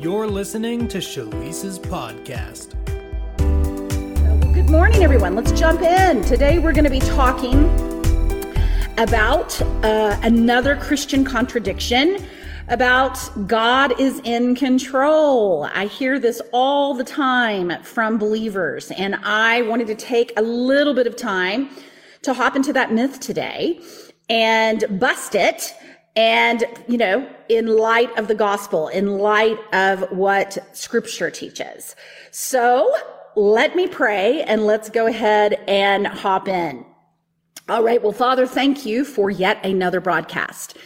You're listening to Shalisa's podcast. Well, good morning, everyone. Let's jump in. Today we're going to be talking about uh, another Christian contradiction about God is in control. I hear this all the time from believers, and I wanted to take a little bit of time to hop into that myth today and bust it. And, you know, in light of the gospel, in light of what scripture teaches. So let me pray and let's go ahead and hop in. All right. Well, Father, thank you for yet another broadcast.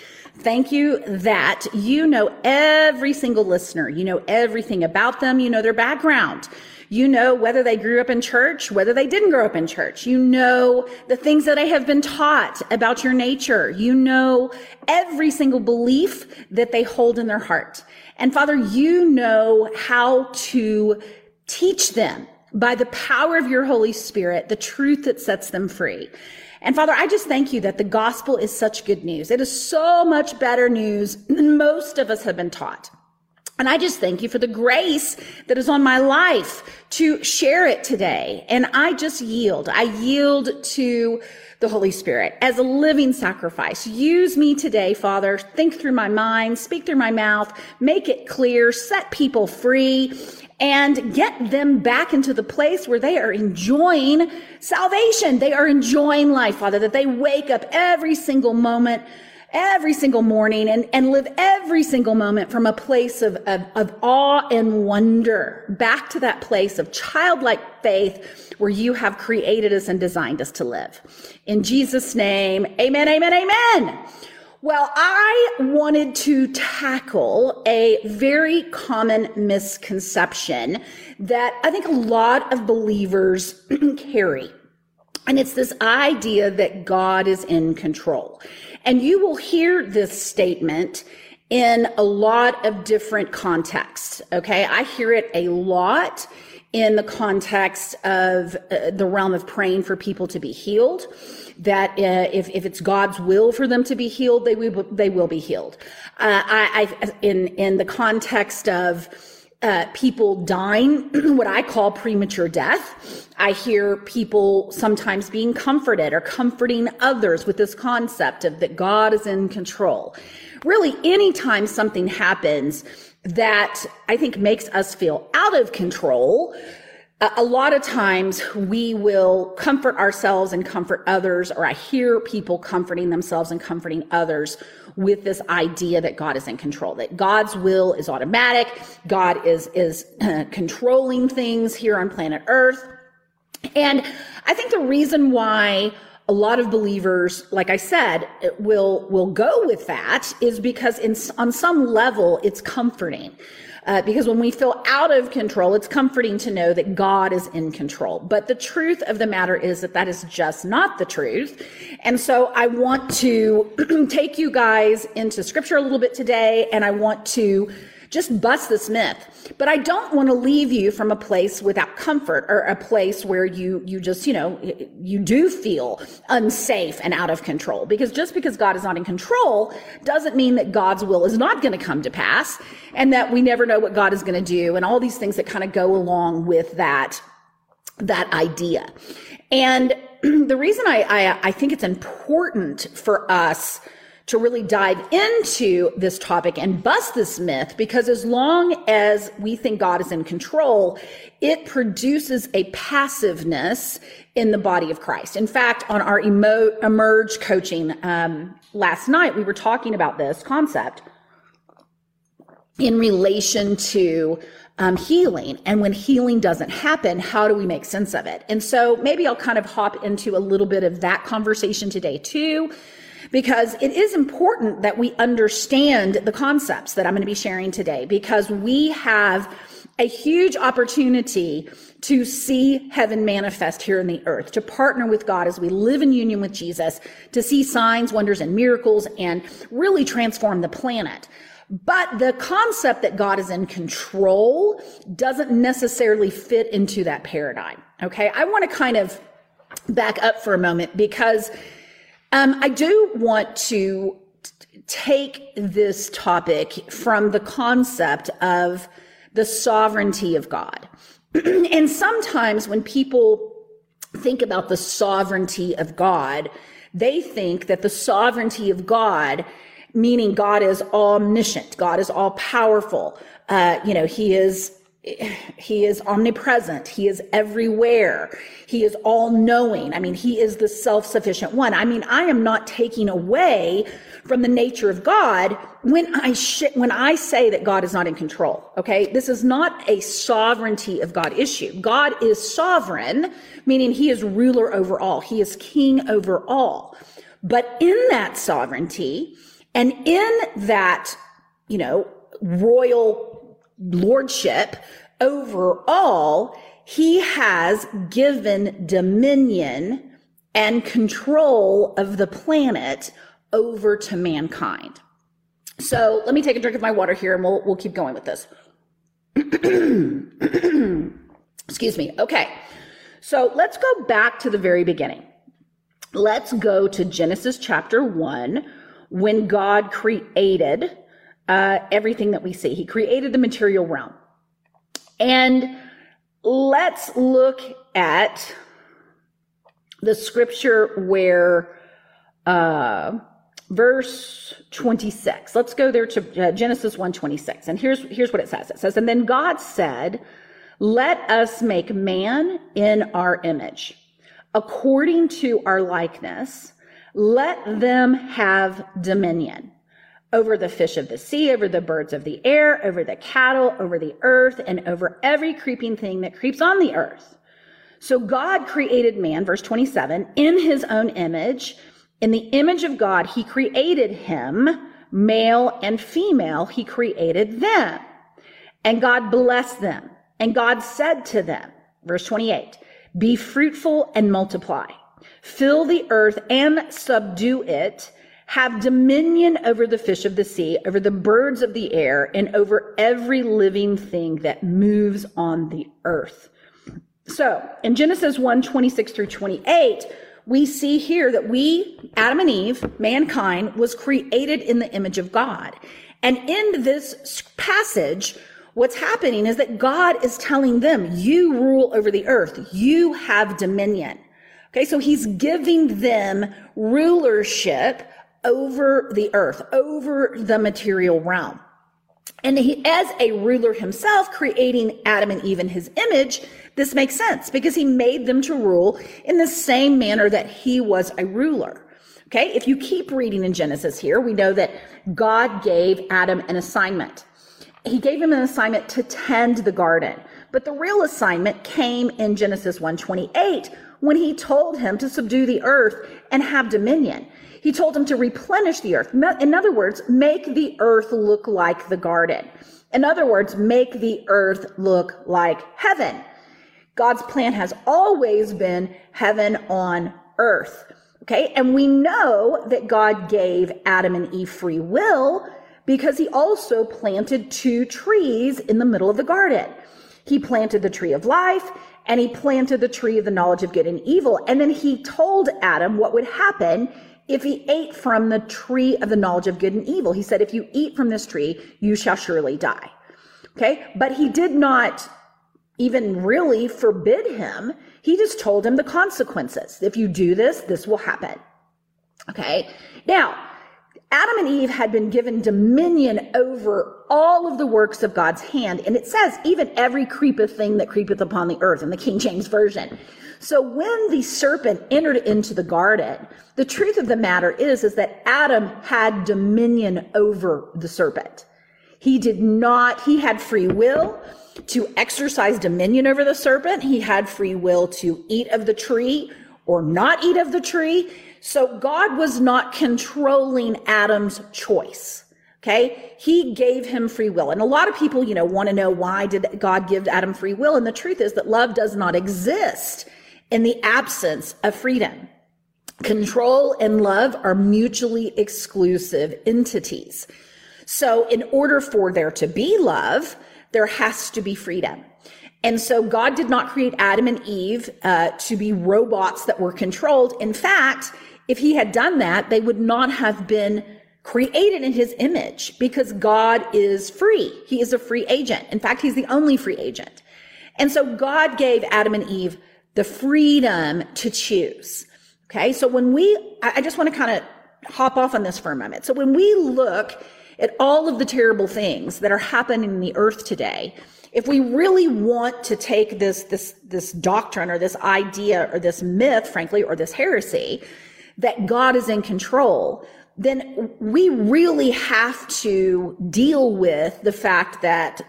Thank you that you know every single listener. You know everything about them. You know their background. You know whether they grew up in church, whether they didn't grow up in church. You know the things that they have been taught about your nature. You know every single belief that they hold in their heart. And Father, you know how to teach them by the power of your Holy Spirit, the truth that sets them free. And Father, I just thank you that the gospel is such good news. It is so much better news than most of us have been taught. And I just thank you for the grace that is on my life to share it today. And I just yield. I yield to the Holy Spirit as a living sacrifice. Use me today, Father. Think through my mind, speak through my mouth, make it clear, set people free, and get them back into the place where they are enjoying salvation. They are enjoying life, Father, that they wake up every single moment, every single morning and, and live every single moment from a place of, of, of awe and wonder back to that place of childlike faith where you have created us and designed us to live. In Jesus' name, amen, amen, amen. Well, I wanted to tackle a very common misconception that I think a lot of believers carry. And it's this idea that God is in control. And you will hear this statement in a lot of different contexts. Okay. I hear it a lot in the context of uh, the realm of praying for people to be healed that uh, if, if it's God's will for them to be healed, they will, they will be healed. Uh, I, I, in, in the context of, uh, people dying, what I call premature death. I hear people sometimes being comforted or comforting others with this concept of that God is in control. Really, anytime something happens that I think makes us feel out of control, a lot of times we will comfort ourselves and comfort others, or I hear people comforting themselves and comforting others with this idea that God is in control, that God's will is automatic, God is, is controlling things here on planet Earth. And I think the reason why a lot of believers, like I said, will, will go with that is because in, on some level it's comforting. Uh, because when we feel out of control, it's comforting to know that God is in control. But the truth of the matter is that that is just not the truth. And so I want to take you guys into scripture a little bit today, and I want to just bust this myth. But I don't want to leave you from a place without comfort or a place where you, you just, you know, you do feel unsafe and out of control. Because just because God is not in control doesn't mean that God's will is not going to come to pass and that we never know what God is going to do and all these things that kind of go along with that, that idea. And the reason I, I, I think it's important for us to really dive into this topic and bust this myth because as long as we think God is in control, it produces a passiveness in the body of Christ. In fact, on our emo- emerge coaching um, last night, we were talking about this concept in relation to um, healing. And when healing doesn't happen, how do we make sense of it? And so maybe I'll kind of hop into a little bit of that conversation today too because it is important that we understand the concepts that I'm going to be sharing today because we have a huge opportunity to see heaven manifest here in the earth, to partner with God as we live in union with Jesus, to see signs, wonders, and miracles and really transform the planet. But the concept that God is in control doesn't necessarily fit into that paradigm. Okay. I want to kind of back up for a moment because um, I do want to take this topic from the concept of the sovereignty of God. and sometimes when people think about the sovereignty of God, they think that the sovereignty of God, meaning God is omniscient, God is all powerful, uh, you know, he is he is omnipresent. He is everywhere. He is all knowing. I mean, he is the self-sufficient one. I mean, I am not taking away from the nature of God when I sh- when I say that God is not in control. Okay. This is not a sovereignty of God issue. God is sovereign, meaning he is ruler over all. He is king over all. But in that sovereignty and in that, you know, royal lordship over all, he has given dominion and control of the planet over to mankind. So let me take a drink of my water here and we'll, we'll keep going with this. Excuse me. Okay. So let's go back to the very beginning. Let's go to Genesis chapter 1 when God created uh, everything that we see. He created the material realm. And let's look at the scripture where uh, verse 26 let's go there to uh, genesis 126 and here's here's what it says. It says and then god said let us make man in our image according to our likeness. Let them have dominion over the fish of the sea, over the birds of the air, over the cattle, over the earth, and over every creeping thing that creeps on the earth. So God created man, verse 27, in his own image. In the image of God, he created him, male and female, he created them. And God blessed them. And God said to them, verse 28, be fruitful and multiply. Fill the earth and subdue it have dominion over the fish of the sea, over the birds of the air, and over every living thing that moves on the earth. So in Genesis 1 26 through 28, we see here that we, Adam and Eve, mankind, was created in the image of God. And in this passage, what's happening is that God is telling them, you rule over the earth. You have dominion. Okay. So he's giving them rulership over the earth, over the material realm. And he, as a ruler himself, creating Adam and Eve in his image, this makes sense because he made them to rule in the same manner that he was a ruler. Okay. If you keep reading in Genesis here, we know that God gave Adam an assignment. He gave him an assignment to tend the garden. But the real assignment came in Genesis 128 when he told him to subdue the earth and have dominion. He told him to replenish the earth. In other words, make the earth look like the garden. In other words, make the earth look like heaven. God's plan has always been heaven on earth. Okay. And we know that God gave Adam and Eve free will because he also planted two trees in the middle of the garden. He planted the tree of life and he planted the tree of the knowledge of good and evil. And then he told Adam what would happen if he ate from the tree of the knowledge of good and evil. He said, if you eat from this tree, you shall surely die. Okay. But he did not even really forbid him. He just told him the consequences. If you do this, this will happen. Okay. Now, Adam and Eve had been given dominion over all of the works of God's hand. And it says, even every creepeth thing that creepeth upon the earth in the King James Version. So when the serpent entered into the garden, the truth of the matter is, is that Adam had dominion over the serpent. He did not, he had free will to exercise dominion over the serpent. He had free will to eat of the tree or not eat of the tree. So God was not controlling Adam's choice. Okay. He gave him free will. And a lot of people, you know, want to know why did God give Adam free will? And the truth is that love does not exist in the absence of freedom. Control and love are mutually exclusive entities. So in order for there to be love, there has to be freedom. And so God did not create Adam and Eve uh, to be robots that were controlled. In fact, if he had done that, they would not have been created in his image because God is free. He is a free agent. In fact, he's the only free agent. And so God gave Adam and Eve the freedom to choose. Okay. So when we, I just want to kind of hop off on this for a moment. So when we look at all of the terrible things that are happening in the earth today, if we really want to take this, this, this doctrine or this idea or this myth, frankly, or this heresy that God is in control, then we really have to deal with the fact that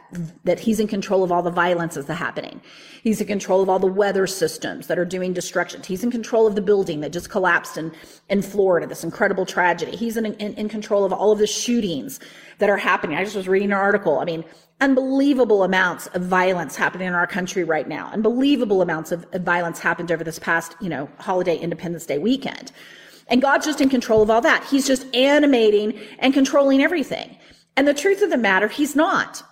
that he's in control of all the violences that are happening. He's in control of all the weather systems that are doing destruction. He's in control of the building that just collapsed in, in Florida, this incredible tragedy. He's in, in, in control of all of the shootings that are happening. I just was reading an article. I mean, unbelievable amounts of violence happening in our country right now. Unbelievable amounts of violence happened over this past, you know, holiday Independence Day weekend. And God's just in control of all that. He's just animating and controlling everything. And the truth of the matter, he's not.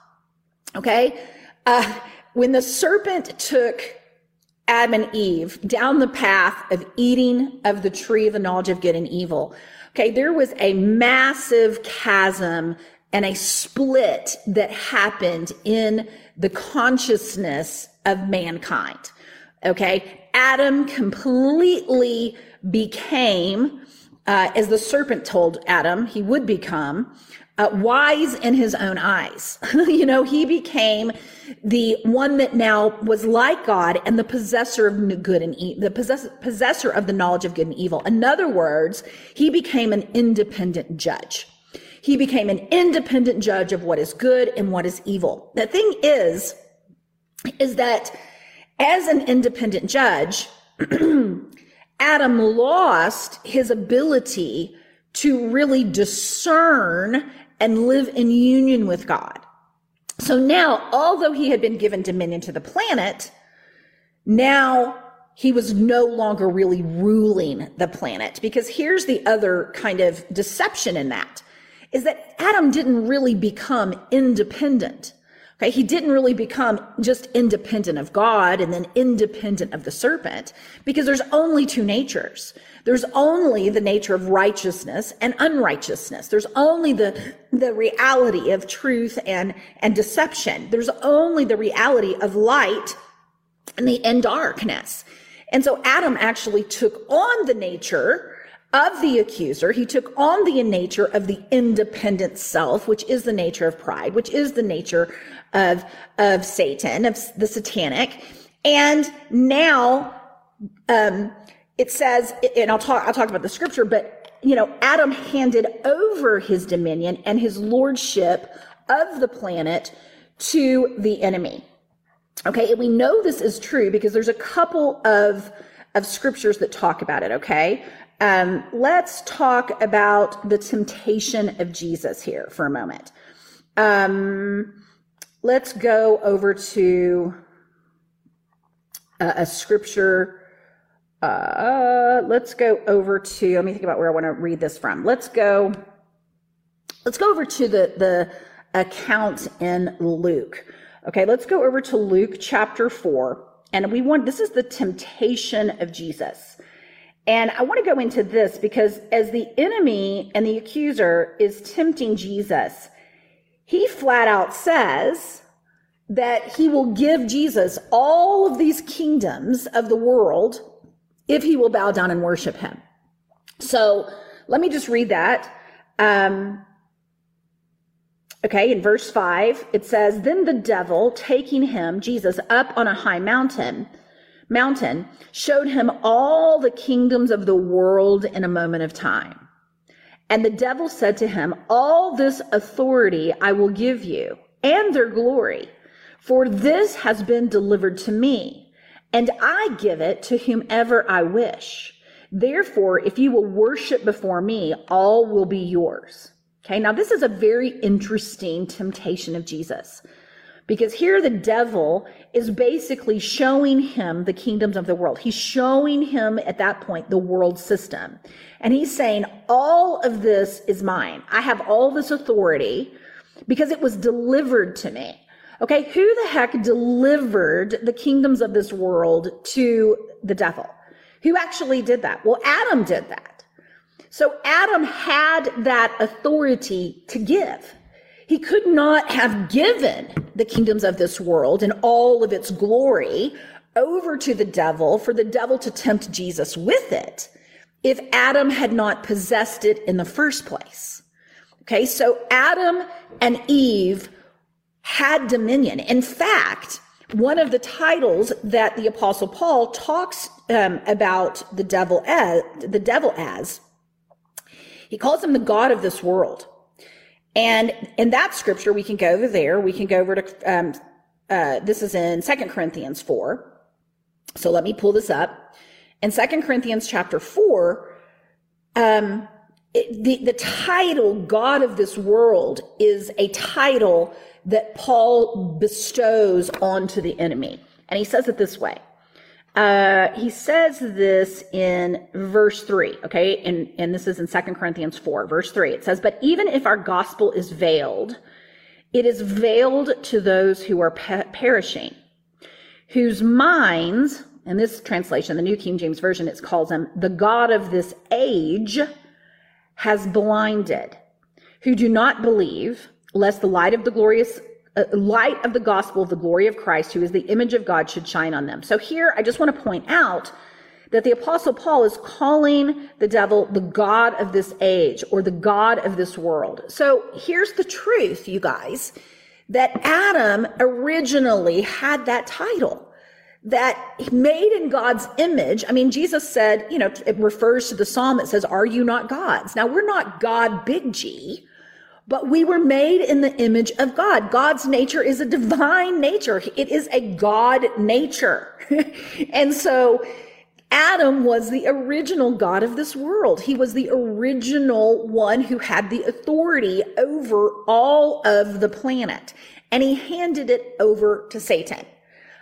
Okay. Uh, when the serpent took Adam and Eve down the path of eating of the tree of the knowledge of good and evil, okay, there was a massive chasm and a split that happened in the consciousness of mankind. Okay. Adam completely became, uh, as the serpent told Adam he would become, uh, wise in his own eyes. you know, he became the one that now was like God and the possessor of good and the possess- possessor of the knowledge of good and evil. In other words, he became an independent judge. He became an independent judge of what is good and what is evil. The thing is, is that as an independent judge, Adam lost his ability to really discern and live in union with God. So now, although he had been given dominion to the planet, now he was no longer really ruling the planet because here's the other kind of deception in that is that Adam didn't really become independent. Okay. He didn't really become just independent of God and then independent of the serpent because there's only two natures. There's only the nature of righteousness and unrighteousness. There's only the, the reality of truth and, and deception. There's only the reality of light and the and darkness. And so Adam actually took on the nature of the accuser. He took on the nature of the independent self, which is the nature of pride, which is the nature of, of Satan, of the satanic. And now, um, it says, and I'll talk, I'll talk about the scripture, but, you know, Adam handed over his dominion and his lordship of the planet to the enemy. Okay. And we know this is true because there's a couple of, of scriptures that talk about it. Okay. Um, let's talk about the temptation of Jesus here for a moment. Um, let's go over to a, a scripture. Uh, let's go over to, let me think about where I want to read this from. Let's go, let's go over to the, the account in Luke. Okay, let's go over to Luke chapter 4. And we want, this is the temptation of Jesus. And I want to go into this because as the enemy and the accuser is tempting Jesus, he flat out says that he will give Jesus all of these kingdoms of the world if he will bow down and worship him. So let me just read that. Um, okay, in verse 5, it says, Then the devil, taking him, Jesus, up on a high mountain, mountain showed him all the kingdoms of the world in a moment of time. And the devil said to him, All this authority I will give you and their glory, for this has been delivered to me, and I give it to whomever I wish. Therefore, if you will worship before me, all will be yours. Okay. Now this is a very interesting temptation of Jesus. Because here the devil is basically showing him the kingdoms of the world. He's showing him at that point the world system. And he's saying, all of this is mine. I have all this authority because it was delivered to me. Okay. Who the heck delivered the kingdoms of this world to the devil? Who actually did that? Well, Adam did that. So Adam had that authority to give. He could not have given the kingdoms of this world and all of its glory over to the devil for the devil to tempt Jesus with it if Adam had not possessed it in the first place. Okay, so Adam and Eve had dominion. In fact, one of the titles that the apostle Paul talks um, about the devil as the devil as he calls him the god of this world. And in that scripture, we can go over there. We can go over to um, uh, this is in Second Corinthians four. So let me pull this up. In Second Corinthians chapter four, um, it, the the title "God of this world" is a title that Paul bestows onto the enemy. And he says it this way. Uh, he says this in verse 3, okay? And, and this is in Second Corinthians 4, verse 3. It says, But even if our gospel is veiled, it is veiled to those who are pe- perishing, whose minds, in this translation, the New King James Version, it calls them, the God of this age has blinded, who do not believe lest the light of the glorious light of the gospel of the glory of Christ, who is the image of God, should shine on them. So here, I just want to point out that the apostle Paul is calling the devil the God of this age or the God of this world. So here's the truth, you guys, that Adam originally had that title that made in God's image. I mean, Jesus said, you know, it refers to the psalm that says, are you not gods? Now we're not God big G. But we were made in the image of God. God's nature is a divine nature. It is a God nature. and so Adam was the original God of this world. He was the original one who had the authority over all of the planet. And he handed it over to Satan.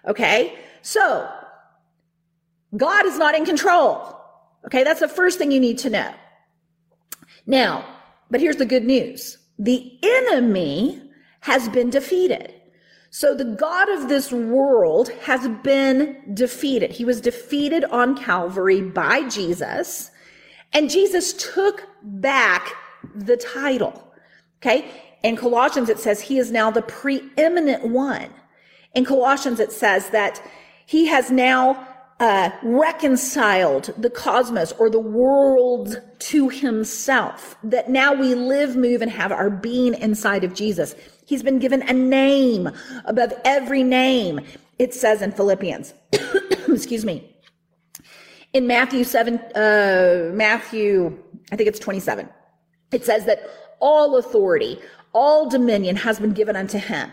Okay. So God is not in control. Okay. That's the first thing you need to know. Now, but here's the good news the enemy has been defeated. So the God of this world has been defeated. He was defeated on Calvary by Jesus, and Jesus took back the title. Okay. In Colossians, it says he is now the preeminent one. In Colossians, it says that he has now uh, reconciled the cosmos or the world to himself. That now we live, move, and have our being inside of Jesus. He's been given a name above every name. It says in Philippians, excuse me, in Matthew 7, uh, Matthew, I think it's 27, it says that all authority, all dominion has been given unto him.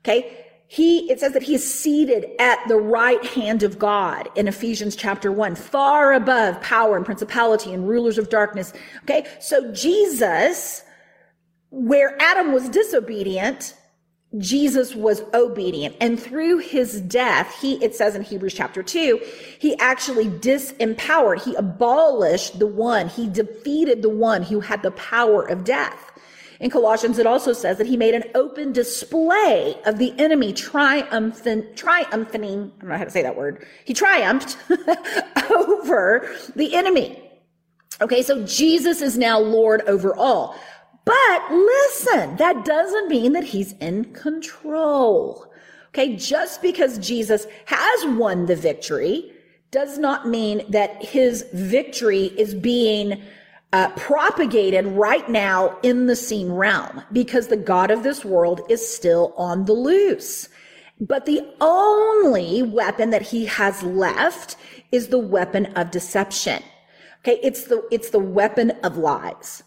Okay he, it says that he is seated at the right hand of God in Ephesians chapter one, far above power and principality and rulers of darkness. Okay. So Jesus, where Adam was disobedient, Jesus was obedient. And through his death, he, it says in Hebrews chapter two, he actually disempowered, he abolished the one, he defeated the one who had the power of death. In Colossians, it also says that he made an open display of the enemy triumphant, triumphing, I don't know how to say that word. He triumphed over the enemy. Okay, so Jesus is now Lord over all. But listen, that doesn't mean that he's in control. Okay, just because Jesus has won the victory does not mean that his victory is being uh, propagated right now in the seen realm because the God of this world is still on the loose. But the only weapon that he has left is the weapon of deception. Okay. It's the, it's the weapon of lies.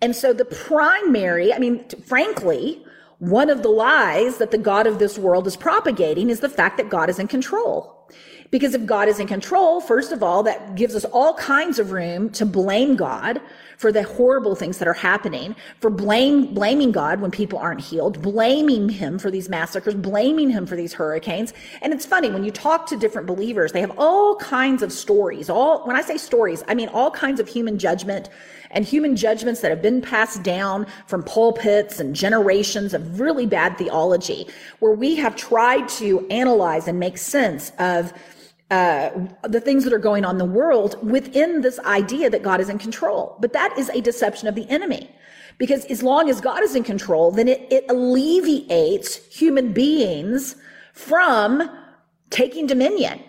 And so the primary, I mean, frankly, one of the lies that the God of this world is propagating is the fact that God is in control. Because if God is in control, first of all, that gives us all kinds of room to blame God for the horrible things that are happening, for blame, blaming God when people aren't healed, blaming him for these massacres, blaming him for these hurricanes. And it's funny when you talk to different believers, they have all kinds of stories. All, when I say stories, I mean all kinds of human judgment and human judgments that have been passed down from pulpits and generations of really bad theology, where we have tried to analyze and make sense of uh, the things that are going on in the world within this idea that God is in control. But that is a deception of the enemy. Because as long as God is in control, then it, it alleviates human beings from taking dominion.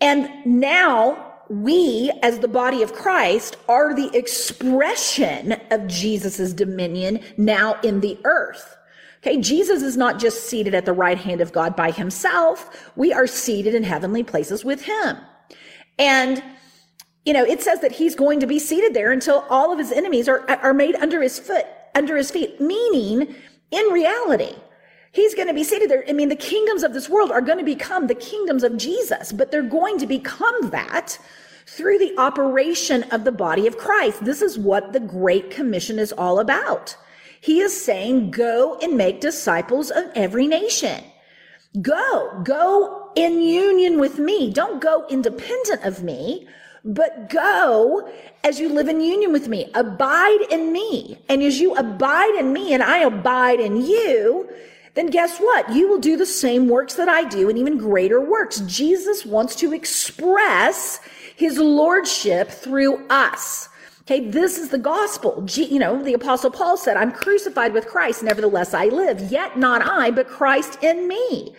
And now we, as the body of Christ, are the expression of Jesus' dominion now in the earth. Okay, Jesus is not just seated at the right hand of God by himself. We are seated in heavenly places with him. And, you know, it says that he's going to be seated there until all of his enemies are, are made under his foot, under his feet, meaning in reality, he's going to be seated there. I mean, the kingdoms of this world are going to become the kingdoms of Jesus, but they're going to become that through the operation of the body of Christ. This is what the Great Commission is all about. He is saying, go and make disciples of every nation. Go, go in union with me. Don't go independent of me, but go as you live in union with me. Abide in me. And as you abide in me and I abide in you, then guess what? You will do the same works that I do and even greater works. Jesus wants to express his lordship through us. Okay, this is the gospel. You know, the apostle Paul said, I'm crucified with Christ, nevertheless I live, yet not I, but Christ in me.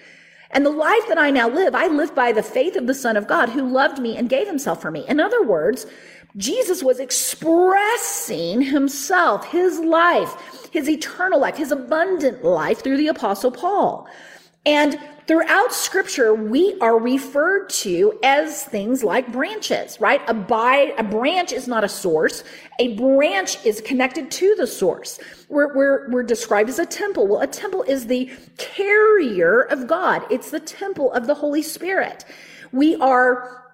And the life that I now live, I live by the faith of the Son of God who loved me and gave himself for me. In other words, Jesus was expressing himself, his life, his eternal life, his abundant life through the apostle Paul. And throughout scripture, we are referred to as things like branches, right? A, a branch is not a source. A branch is connected to the source. We're, we're, we're described as a temple. Well, a temple is the carrier of God. It's the temple of the Holy Spirit. We are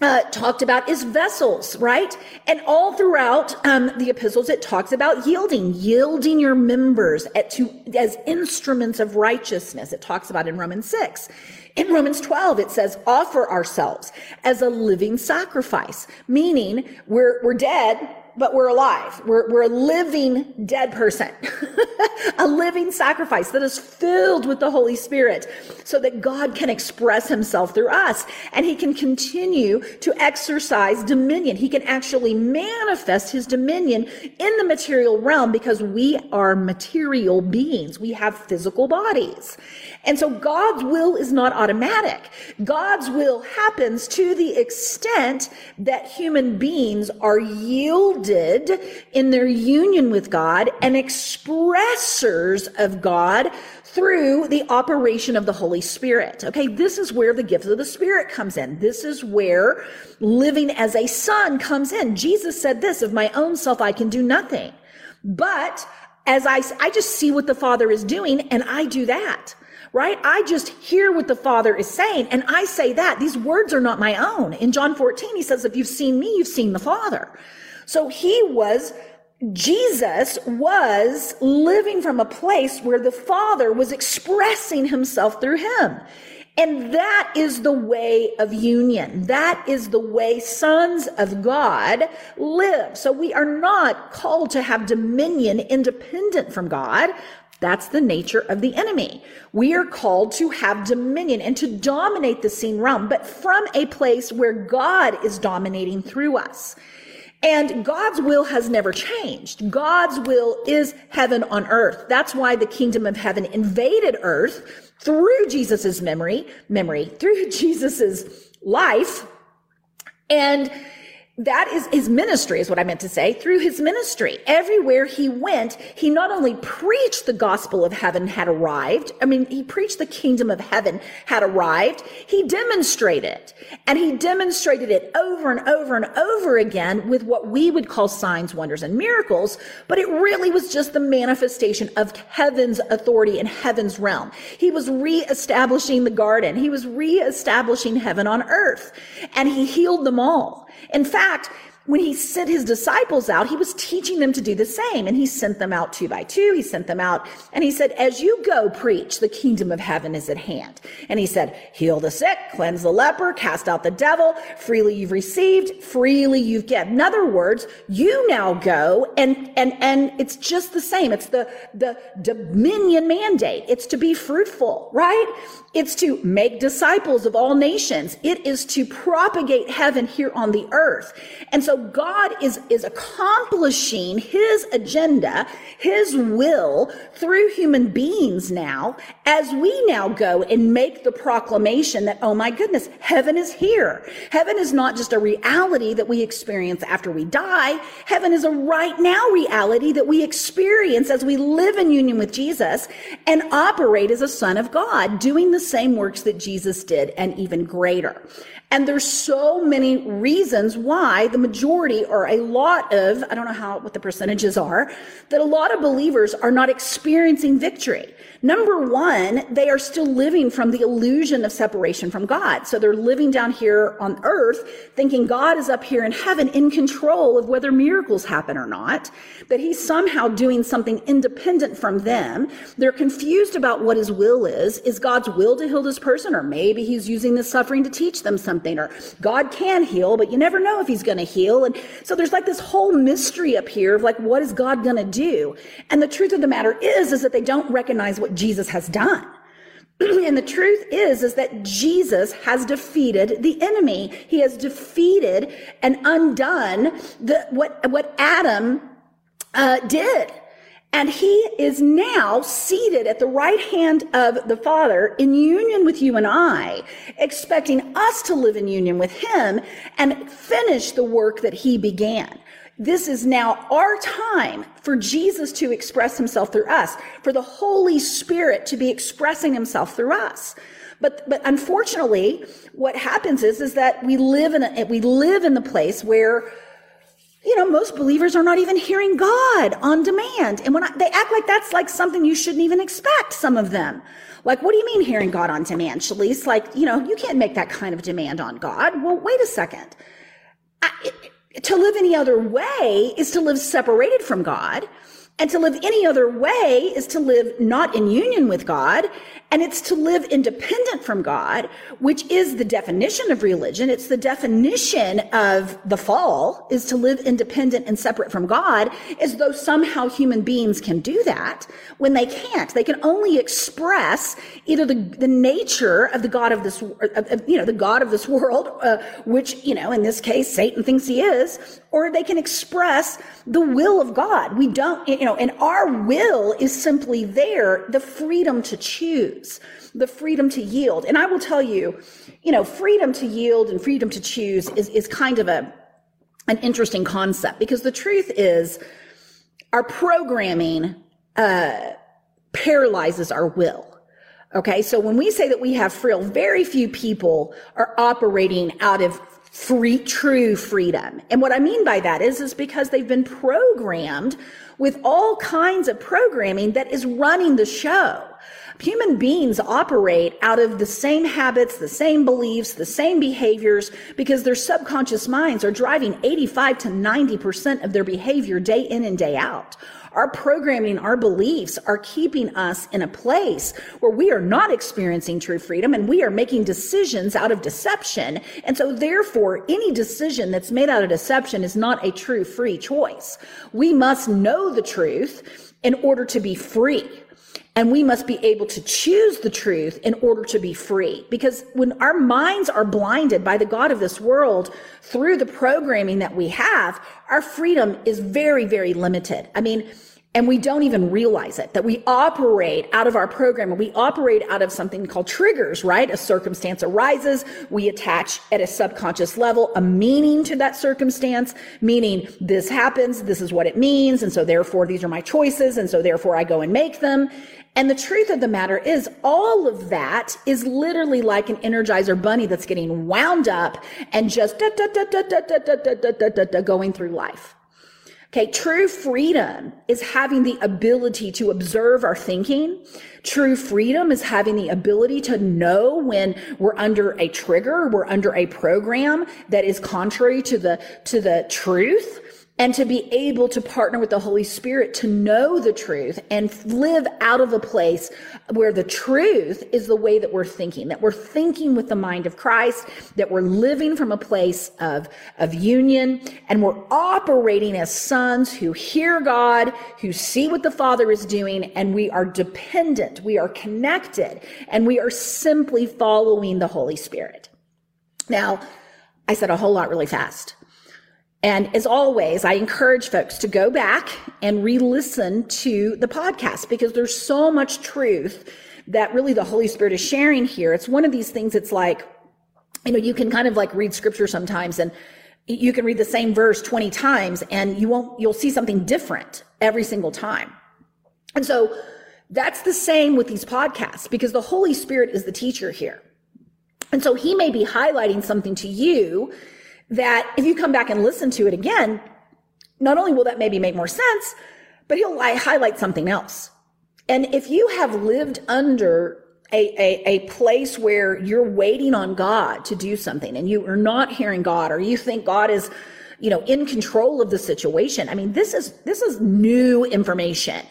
uh, talked about is vessels, right? And all throughout um, the epistles, it talks about yielding, yielding your members at, to, as instruments of righteousness. It talks about in Romans 6. In Romans 12, it says, offer ourselves as a living sacrifice, meaning we're, we're dead, but we're alive. We're, we're a living dead person, a living sacrifice that is filled with the Holy Spirit so that God can express himself through us and he can continue to exercise dominion. He can actually manifest his dominion in the material realm because we are material beings. We have physical bodies. And so God's will is not automatic. God's will happens to the extent that human beings are yielded in their union with God and expressors of God through the operation of the Holy Spirit. Okay, this is where the gift of the Spirit comes in. This is where living as a son comes in. Jesus said this, of my own self I can do nothing. But as I, I just see what the Father is doing and I do that right? I just hear what the Father is saying and I say that. These words are not my own. In John 14, he says, if you've seen me, you've seen the Father. So he was, Jesus was living from a place where the Father was expressing himself through him. And that is the way of union. That is the way sons of God live. So we are not called to have dominion independent from God. That's the nature of the enemy. We are called to have dominion and to dominate the seen realm, but from a place where God is dominating through us. And God's will has never changed. God's will is heaven on earth. That's why the kingdom of heaven invaded earth through Jesus's memory, memory, through Jesus's life. And that is his ministry is what I meant to say. Through his ministry, everywhere he went, he not only preached the gospel of heaven had arrived. I mean, he preached the kingdom of heaven had arrived. He demonstrated it and he demonstrated it over and over and over again with what we would call signs, wonders and miracles. But it really was just the manifestation of heaven's authority in heaven's realm. He was reestablishing the garden. He was reestablishing heaven on earth and he healed them all. In fact, when he sent his disciples out, he was teaching them to do the same. And he sent them out two by two. He sent them out and he said, as you go preach, the kingdom of heaven is at hand. And he said, heal the sick, cleanse the leper, cast out the devil. Freely you've received, freely you've given. In other words, you now go and, and, and it's just the same. It's the, the dominion mandate. It's to be fruitful, right? It's to make disciples of all nations. It is to propagate heaven here on the earth. And so God is, is accomplishing his agenda, his will through human beings now as we now go and make the proclamation that, oh my goodness, heaven is here. Heaven is not just a reality that we experience after we die. Heaven is a right now reality that we experience as we live in union with Jesus and operate as a son of God, doing the same works that Jesus did and even greater. And there's so many reasons why the majority or a lot of, I don't know how, what the percentages are, that a lot of believers are not experiencing victory. Number one, they are still living from the illusion of separation from God. So they're living down here on earth thinking God is up here in heaven in control of whether miracles happen or not, that he's somehow doing something independent from them. They're confused about what his will is. Is God's will to heal this person? Or maybe he's using this suffering to teach them something. Or God can heal, but you never know if he's going to heal. And so there's like this whole mystery up here of like, what is God going to do? And the truth of the matter is, is that they don't recognize what Jesus has done. and the truth is, is that Jesus has defeated the enemy. He has defeated and undone the, what, what Adam uh, did. And he is now seated at the right hand of the Father in union with you and I, expecting us to live in union with him and finish the work that he began. This is now our time for Jesus to express himself through us, for the Holy Spirit to be expressing himself through us. But, but unfortunately, what happens is, is that we live in a, we live in the place where, you know, most believers are not even hearing God on demand. And when I, they act like that's like something you shouldn't even expect, some of them. Like, what do you mean hearing God on demand, Shalise? Like, you know, you can't make that kind of demand on God. Well, wait a second. I, it, to live any other way is to live separated from God. And to live any other way is to live not in union with God. And it's to live independent from God, which is the definition of religion. It's the definition of the fall is to live independent and separate from God as though somehow human beings can do that when they can't. They can only express either the, the nature of the God of this, of, you know, the God of this world, uh, which, you know, in this case, Satan thinks he is, or they can express the will of God. We don't, you know, and our will is simply there, the freedom to choose, the freedom to yield. And I will tell you, you know, freedom to yield and freedom to choose is, is kind of a, an interesting concept because the truth is our programming, uh, paralyzes our will. Okay. So when we say that we have free, very few people are operating out of free, true freedom. And what I mean by that is, is because they've been programmed with all kinds of programming that is running the show. Human beings operate out of the same habits, the same beliefs, the same behaviors because their subconscious minds are driving 85 to 90% of their behavior day in and day out. Our programming, our beliefs are keeping us in a place where we are not experiencing true freedom and we are making decisions out of deception. And so therefore, any decision that's made out of deception is not a true free choice. We must know the truth in order to be free. And we must be able to choose the truth in order to be free. Because when our minds are blinded by the God of this world through the programming that we have, our freedom is very, very limited. I mean, and we don't even realize it that we operate out of our program and we operate out of something called triggers right a circumstance arises we attach at a subconscious level a meaning to that circumstance meaning this happens this is what it means and so therefore these are my choices and so therefore i go and make them and the truth of the matter is, all of that is literally like an Energizer bunny that's getting wound up and just going through life. Okay, true freedom is having the ability to observe our thinking. True freedom is having the ability to know when we're under a trigger, we're under a program that is contrary to the, to the truth and to be able to partner with the Holy Spirit to know the truth and live out of a place where the truth is the way that we're thinking, that we're thinking with the mind of Christ, that we're living from a place of, of union, and we're operating as sons who hear God, who see what the Father is doing, and we are dependent, we are connected, and we are simply following the Holy Spirit. Now, I said a whole lot really fast. And as always, I encourage folks to go back and re-listen to the podcast because there's so much truth that really the Holy Spirit is sharing here. It's one of these things. It's like, you know, you can kind of like read scripture sometimes and you can read the same verse 20 times and you won't, you'll see something different every single time. And so that's the same with these podcasts because the Holy Spirit is the teacher here. And so he may be highlighting something to you that if you come back and listen to it again, not only will that maybe make more sense, but he'll highlight something else. And if you have lived under a, a, a, place where you're waiting on God to do something and you are not hearing God or you think God is, you know, in control of the situation. I mean, this is, this is new information.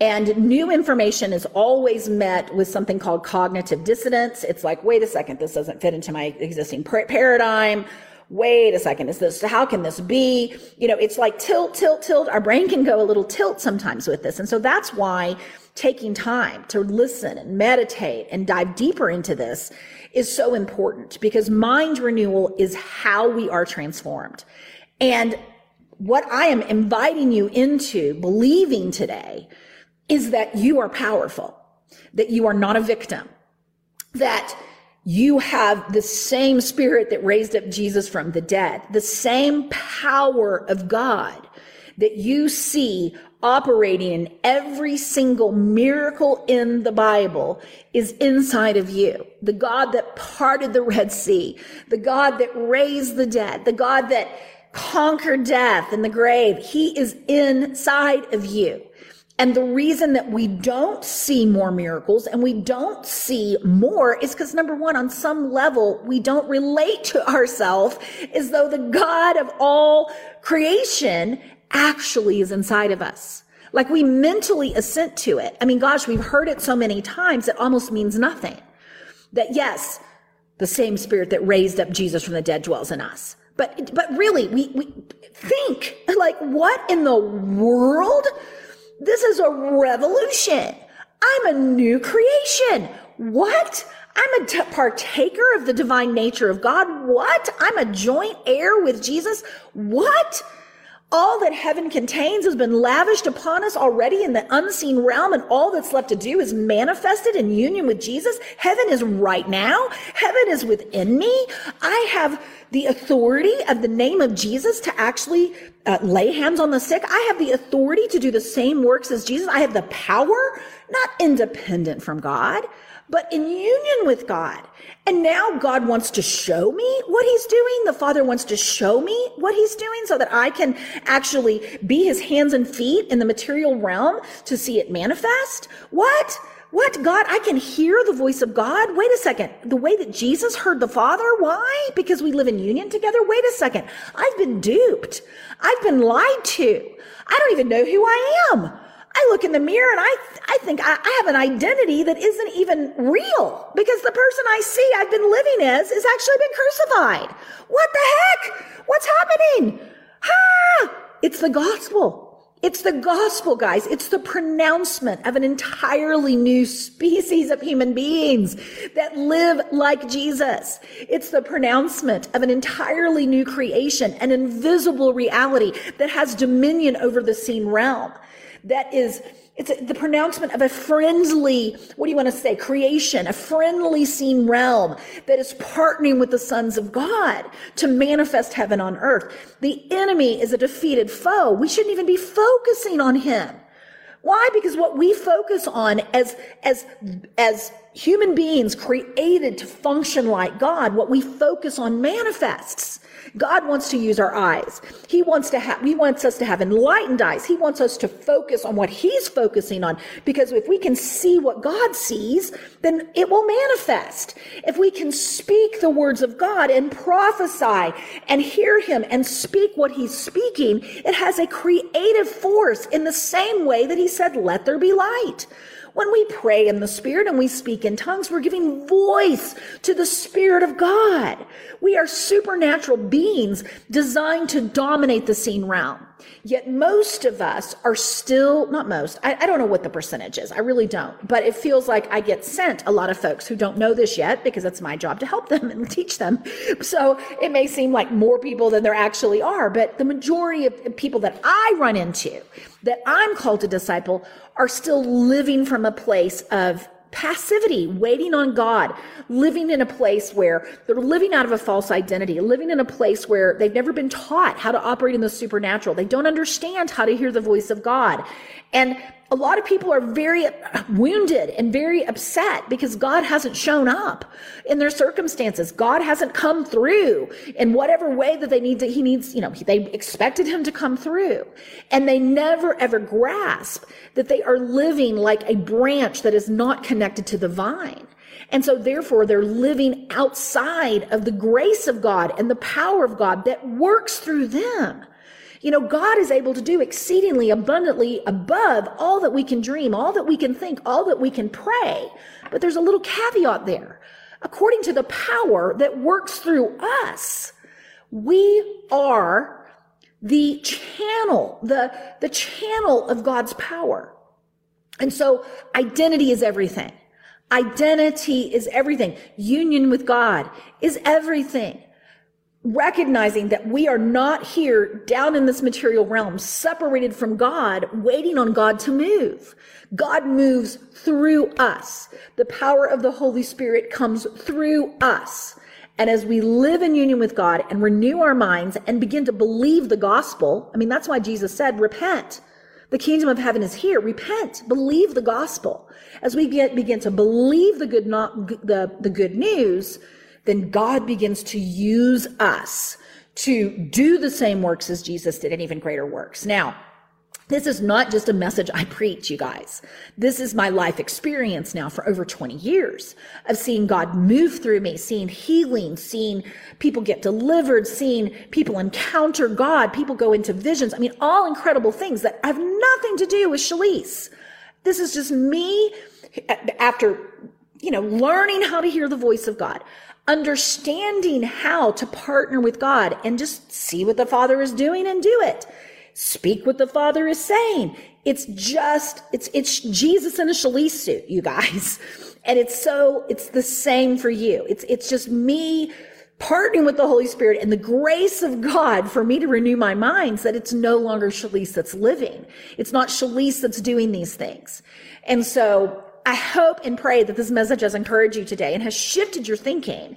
And new information is always met with something called cognitive dissonance. It's like, wait a second, this doesn't fit into my existing paradigm wait a second, is this, how can this be? You know, it's like tilt, tilt, tilt. Our brain can go a little tilt sometimes with this. And so that's why taking time to listen and meditate and dive deeper into this is so important because mind renewal is how we are transformed. And what I am inviting you into believing today is that you are powerful, that you are not a victim, that you have the same spirit that raised up Jesus from the dead, the same power of God that you see operating in every single miracle in the Bible is inside of you. The God that parted the Red Sea, the God that raised the dead, the God that conquered death and the grave, he is inside of you. And the reason that we don't see more miracles and we don't see more is because number one, on some level, we don't relate to ourselves as though the God of all creation actually is inside of us. Like we mentally assent to it. I mean, gosh, we've heard it so many times it almost means nothing. That yes, the same spirit that raised up Jesus from the dead dwells in us. But, but really, we, we think like what in the world? This is a revolution. I'm a new creation. What? I'm a t- partaker of the divine nature of God. What? I'm a joint heir with Jesus. What? All that heaven contains has been lavished upon us already in the unseen realm, and all that's left to do is manifested in union with Jesus. Heaven is right now. Heaven is within me. I have the authority of the name of Jesus to actually uh, lay hands on the sick. I have the authority to do the same works as Jesus. I have the power, not independent from God, but in union with God. And now God wants to show me what he's doing. The Father wants to show me what he's doing so that I can actually be his hands and feet in the material realm to see it manifest. What? What? God, I can hear the voice of God. Wait a second. The way that Jesus heard the Father. Why? Because we live in union together. Wait a second. I've been duped. I've been lied to. I don't even know who I am. I look in the mirror and I, I think I, I, have an identity that isn't even real because the person I see I've been living as is actually been crucified. What the heck? What's happening? Ha! It's the gospel. It's the gospel, guys. It's the pronouncement of an entirely new species of human beings that live like Jesus. It's the pronouncement of an entirely new creation, an invisible reality that has dominion over the seen realm that is it's the pronouncement of a friendly, what do you want to say, creation, a friendly seen realm that is partnering with the sons of God to manifest heaven on earth. The enemy is a defeated foe. We shouldn't even be focusing on him. Why? Because what we focus on as, as, as human beings created to function like God, what we focus on manifests. God wants to use our eyes. He wants to have, he wants us to have enlightened eyes. He wants us to focus on what he's focusing on. Because if we can see what God sees, then it will manifest. If we can speak the words of God and prophesy and hear him and speak what he's speaking, it has a creative force in the same way that he said, let there be light. When we pray in the Spirit and we speak in tongues, we're giving voice to the Spirit of God. We are supernatural beings designed to dominate the seen realm. Yet most of us are still, not most, I, I, don't know what the percentage is. I really don't. But it feels like I get sent a lot of folks who don't know this yet because it's my job to help them and teach them. So it may seem like more people than there actually are. But the majority of people that I run into, that I'm called to disciple, are still living from a place of passivity, waiting on God, living in a place where they're living out of a false identity, living in a place where they've never been taught how to operate in the supernatural. They don't understand how to hear the voice of God. And a lot of people are very wounded and very upset because God hasn't shown up in their circumstances. God hasn't come through in whatever way that they need to, he needs, you know, they expected him to come through. And they never ever grasp that they are living like a branch that is not connected to the vine. And so therefore they're living outside of the grace of God and the power of God that works through them. You know, God is able to do exceedingly abundantly above all that we can dream, all that we can think, all that we can pray. But there's a little caveat there. According to the power that works through us, we are the channel, the, the channel of God's power. And so identity is everything. Identity is everything. Union with God is everything recognizing that we are not here down in this material realm, separated from God, waiting on God to move. God moves through us. The power of the Holy Spirit comes through us. And as we live in union with God and renew our minds and begin to believe the gospel, I mean, that's why Jesus said, repent. The kingdom of heaven is here. Repent. Believe the gospel. As we get, begin to believe the good, not, the, the good news, then God begins to use us to do the same works as Jesus did and even greater works. Now, this is not just a message I preach, you guys. This is my life experience now for over 20 years of seeing God move through me, seeing healing, seeing people get delivered, seeing people encounter God, people go into visions. I mean, all incredible things that have nothing to do with Shalise. This is just me after, you know, learning how to hear the voice of God understanding how to partner with God and just see what the Father is doing and do it. Speak what the Father is saying. It's just, it's, it's Jesus in a Shalise suit, you guys. And it's so, it's the same for you. It's, it's just me partnering with the Holy Spirit and the grace of God for me to renew my mind that it's no longer Shalise that's living. It's not Shalise that's doing these things. And so I hope and pray that this message has encouraged you today and has shifted your thinking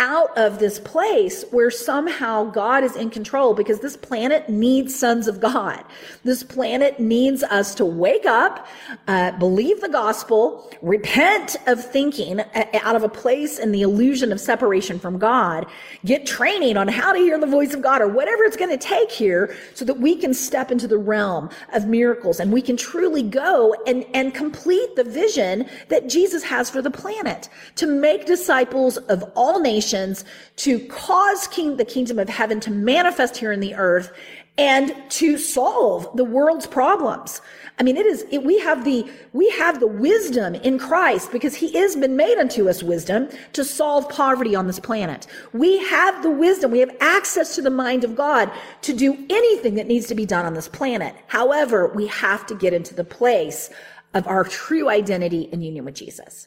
out of this place where somehow God is in control because this planet needs sons of God. This planet needs us to wake up, uh, believe the gospel, repent of thinking uh, out of a place in the illusion of separation from God, get training on how to hear the voice of God or whatever it's going to take here so that we can step into the realm of miracles and we can truly go and, and complete the vision that Jesus has for the planet to make disciples of all nations nations to cause king, the kingdom of heaven to manifest here in the earth and to solve the world's problems. I mean, it is, it, we have the, we have the wisdom in Christ because he has been made unto us wisdom to solve poverty on this planet. We have the wisdom. We have access to the mind of God to do anything that needs to be done on this planet. However, we have to get into the place of our true identity and union with Jesus.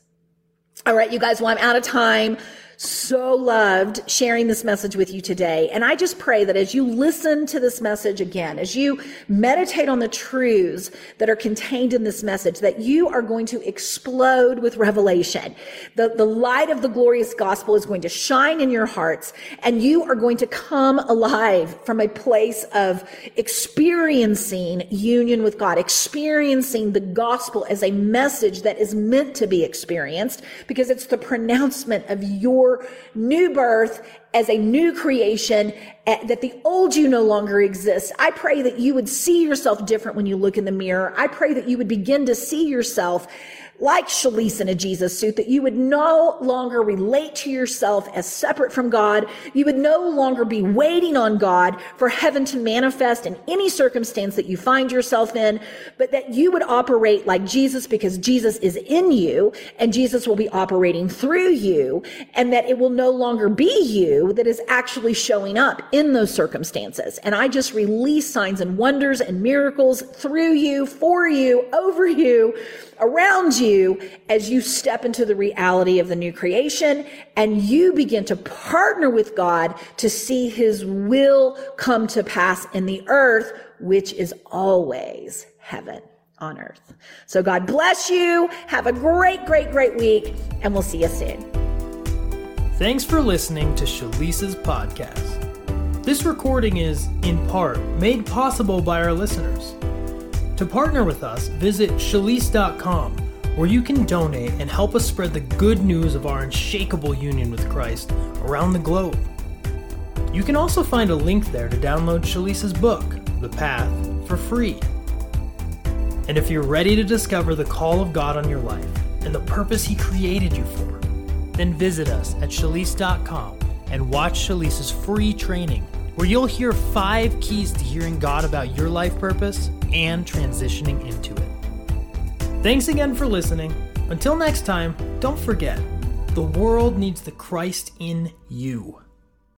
All right, you guys, well, I'm out of time. So loved sharing this message with you today. And I just pray that as you listen to this message again, as you meditate on the truths that are contained in this message, that you are going to explode with revelation. The, the light of the glorious gospel is going to shine in your hearts and you are going to come alive from a place of experiencing union with God, experiencing the gospel as a message that is meant to be experienced because it's the pronouncement of your new birth as a new creation, eh, that the old you no longer exists. I pray that you would see yourself different when you look in the mirror. I pray that you would begin to see yourself like Shalise in a Jesus suit, that you would no longer relate to yourself as separate from God. You would no longer be waiting on God for heaven to manifest in any circumstance that you find yourself in, but that you would operate like Jesus because Jesus is in you and Jesus will be operating through you and that it will no longer be you that is actually showing up in those circumstances. And I just release signs and wonders and miracles through you, for you, over you around you as you step into the reality of the new creation and you begin to partner with God to see his will come to pass in the earth, which is always heaven on earth. So God bless you. Have a great, great, great week, and we'll see you soon. Thanks for listening to Shalise's podcast. This recording is, in part, made possible by our listeners. To partner with us, visit Shalise.com, where you can donate and help us spread the good news of our unshakable union with Christ around the globe. You can also find a link there to download Shalise's book, The Path, for free. And if you're ready to discover the call of God on your life and the purpose He created you for, then visit us at Shalise.com and watch Shalise's free training, where you'll hear five keys to hearing God about your life purpose and transitioning into it. Thanks again for listening. Until next time, don't forget the world needs the Christ in you.